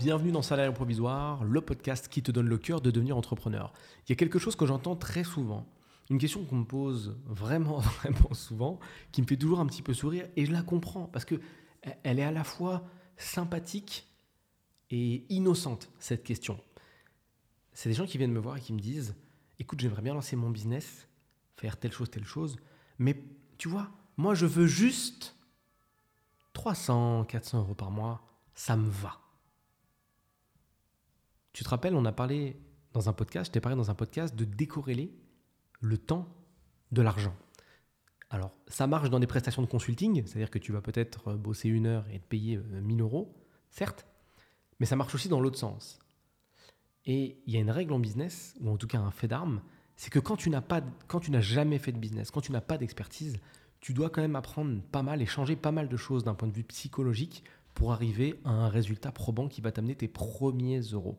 Bienvenue dans Salaire Provisoire, le podcast qui te donne le cœur de devenir entrepreneur. Il y a quelque chose que j'entends très souvent, une question qu'on me pose vraiment, vraiment souvent, qui me fait toujours un petit peu sourire, et je la comprends, parce que elle est à la fois sympathique et innocente, cette question. C'est des gens qui viennent me voir et qui me disent, écoute, j'aimerais bien lancer mon business, faire telle chose, telle chose, mais tu vois, moi je veux juste 300, 400 euros par mois, ça me va. Tu te rappelles, on a parlé dans un podcast, je t'ai parlé dans un podcast de décorréler le temps de l'argent. Alors, ça marche dans des prestations de consulting, c'est-à-dire que tu vas peut-être bosser une heure et te payer 1000 euh, euros, certes, mais ça marche aussi dans l'autre sens. Et il y a une règle en business, ou en tout cas un fait d'arme, c'est que quand tu n'as jamais fait de business, quand tu n'as pas d'expertise, tu dois quand même apprendre pas mal et changer pas mal de choses d'un point de vue psychologique pour arriver à un résultat probant qui va t'amener tes premiers euros.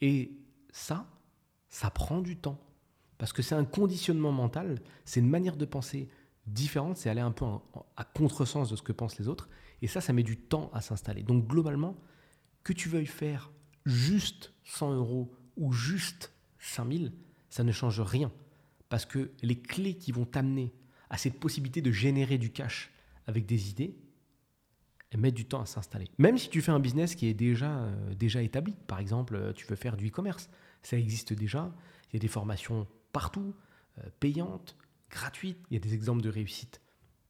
Et ça, ça prend du temps. Parce que c'est un conditionnement mental, c'est une manière de penser différente, c'est aller un peu à contresens de ce que pensent les autres. Et ça, ça met du temps à s'installer. Donc globalement, que tu veuilles faire juste 100 euros ou juste 5000, ça ne change rien. Parce que les clés qui vont t'amener à cette possibilité de générer du cash avec des idées, mettent du temps à s'installer. Même si tu fais un business qui est déjà, euh, déjà établi, par exemple, euh, tu veux faire du e-commerce, ça existe déjà, il y a des formations partout, euh, payantes, gratuites, il y a des exemples de réussite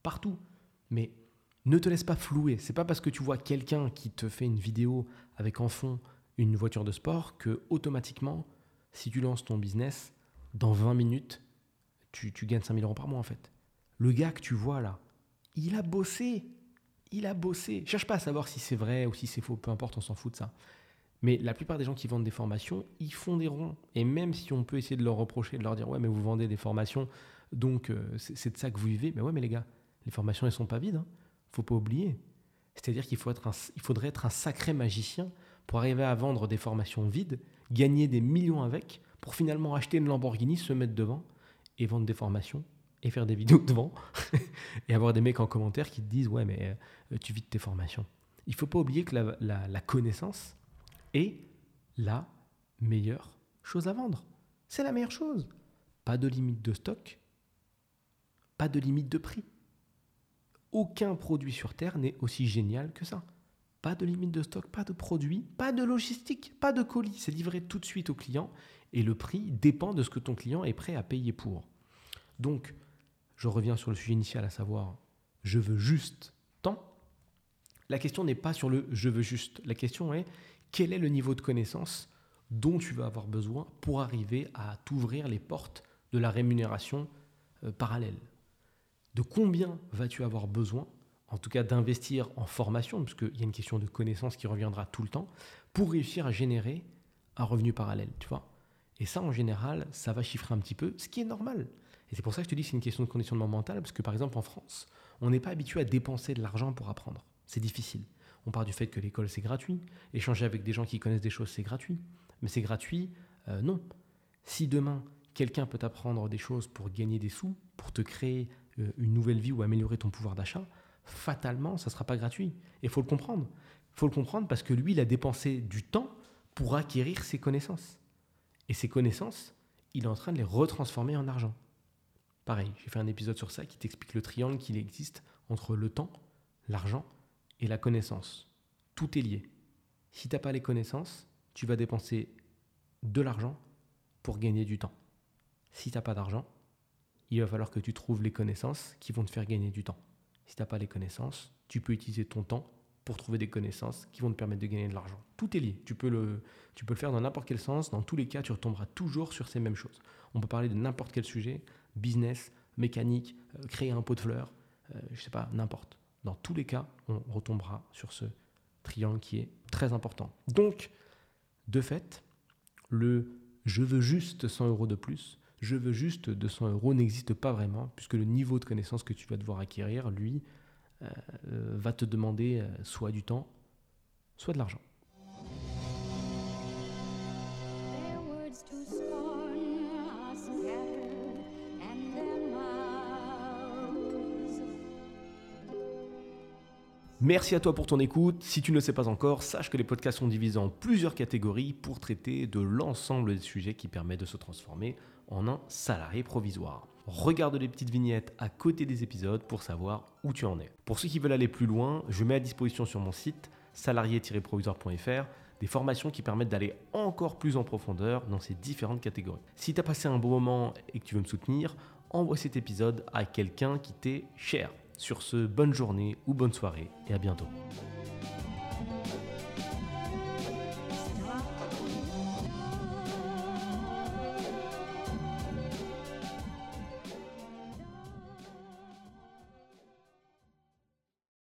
partout. Mais ne te laisse pas flouer. C'est pas parce que tu vois quelqu'un qui te fait une vidéo avec en fond une voiture de sport que automatiquement, si tu lances ton business, dans 20 minutes, tu, tu gagnes 5000 euros par mois en fait. Le gars que tu vois là, il a bossé. Il a bossé. Cherche pas à savoir si c'est vrai ou si c'est faux, peu importe, on s'en fout de ça. Mais la plupart des gens qui vendent des formations, ils font des ronds. Et même si on peut essayer de leur reprocher, de leur dire ouais, mais vous vendez des formations, donc euh, c'est de ça que vous vivez. Mais ouais, mais les gars, les formations, elles sont pas vides. Hein. Faut pas oublier. C'est-à-dire qu'il faudrait être un sacré magicien pour arriver à vendre des formations vides, gagner des millions avec, pour finalement acheter une Lamborghini, se mettre devant et vendre des formations et faire des vidéos devant et avoir des mecs en commentaire qui te disent ouais mais euh, tu vides tes formations. Il faut pas oublier que la, connaissance est la meilleure chose à vendre. C'est la meilleure chose. Pas de limite de stock, pas de limite de prix. Aucun produit sur Terre n'est aussi génial que ça. Pas de limite de stock, pas de produit, pas de logistique, pas de colis. C'est livré tout de suite au client et le prix dépend de ce que ton client est prêt à payer pour. Donc, je reviens sur le sujet initial, à savoir je veux juste tant. La question n'est pas sur le je veux juste. La question est quel est le niveau de connaissance dont tu vas avoir besoin pour arriver à t'ouvrir les portes de la rémunération euh, parallèle? De combien vas-tu avoir besoin, en tout cas d'investir en formation, puisqu'il y a une question de connaissance qui reviendra tout le temps, pour réussir à générer un revenu parallèle, tu vois? Et ça, en général, ça va chiffrer un petit peu, ce qui est normal. Et c'est pour ça que je te dis que c'est une question de conditionnement mental, parce que par exemple en France, on n'est pas habitué à dépenser de l'argent pour apprendre. C'est difficile. On part du fait que l'école c'est gratuit, échanger avec des gens qui connaissent des choses c'est gratuit. Mais c'est gratuit, euh, non. Si demain quelqu'un peut t'apprendre des choses pour gagner des sous, pour te créer euh, une nouvelle vie ou améliorer ton pouvoir d'achat, fatalement ça ne sera pas gratuit. Et faut le comprendre. Il faut le comprendre parce que lui, il a dépensé du temps pour acquérir ses connaissances. Et ces connaissances, il est en train de les retransformer en argent. Pareil, j'ai fait un épisode sur ça qui t'explique le triangle qu'il existe entre le temps, l'argent et la connaissance. Tout est lié. Si tu n'as pas les connaissances, tu vas dépenser de l'argent pour gagner du temps. Si tu n'as pas d'argent, il va falloir que tu trouves les connaissances qui vont te faire gagner du temps. Si tu n'as pas les connaissances, tu peux utiliser ton temps pour trouver des connaissances qui vont te permettre de gagner de l'argent. Tout est lié. Tu peux, le, tu peux le faire dans n'importe quel sens. Dans tous les cas, tu retomberas toujours sur ces mêmes choses. On peut parler de n'importe quel sujet business, mécanique, euh, créer un pot de fleurs, euh, je sais pas, n'importe. Dans tous les cas, on retombera sur ce triangle qui est très important. Donc, de fait, le je veux juste 100 euros de plus, je veux juste 200 euros n'existe pas vraiment, puisque le niveau de connaissance que tu vas devoir acquérir, lui, euh, va te demander soit du temps, soit de l'argent. Merci à toi pour ton écoute. Si tu ne le sais pas encore, sache que les podcasts sont divisés en plusieurs catégories pour traiter de l'ensemble des sujets qui permettent de se transformer en un salarié provisoire. Regarde les petites vignettes à côté des épisodes pour savoir où tu en es. Pour ceux qui veulent aller plus loin, je mets à disposition sur mon site salarié-provisoire.fr des formations qui permettent d'aller encore plus en profondeur dans ces différentes catégories. Si tu as passé un bon moment et que tu veux me soutenir, envoie cet épisode à quelqu'un qui t'est cher. Sur ce, bonne journée ou bonne soirée et à bientôt.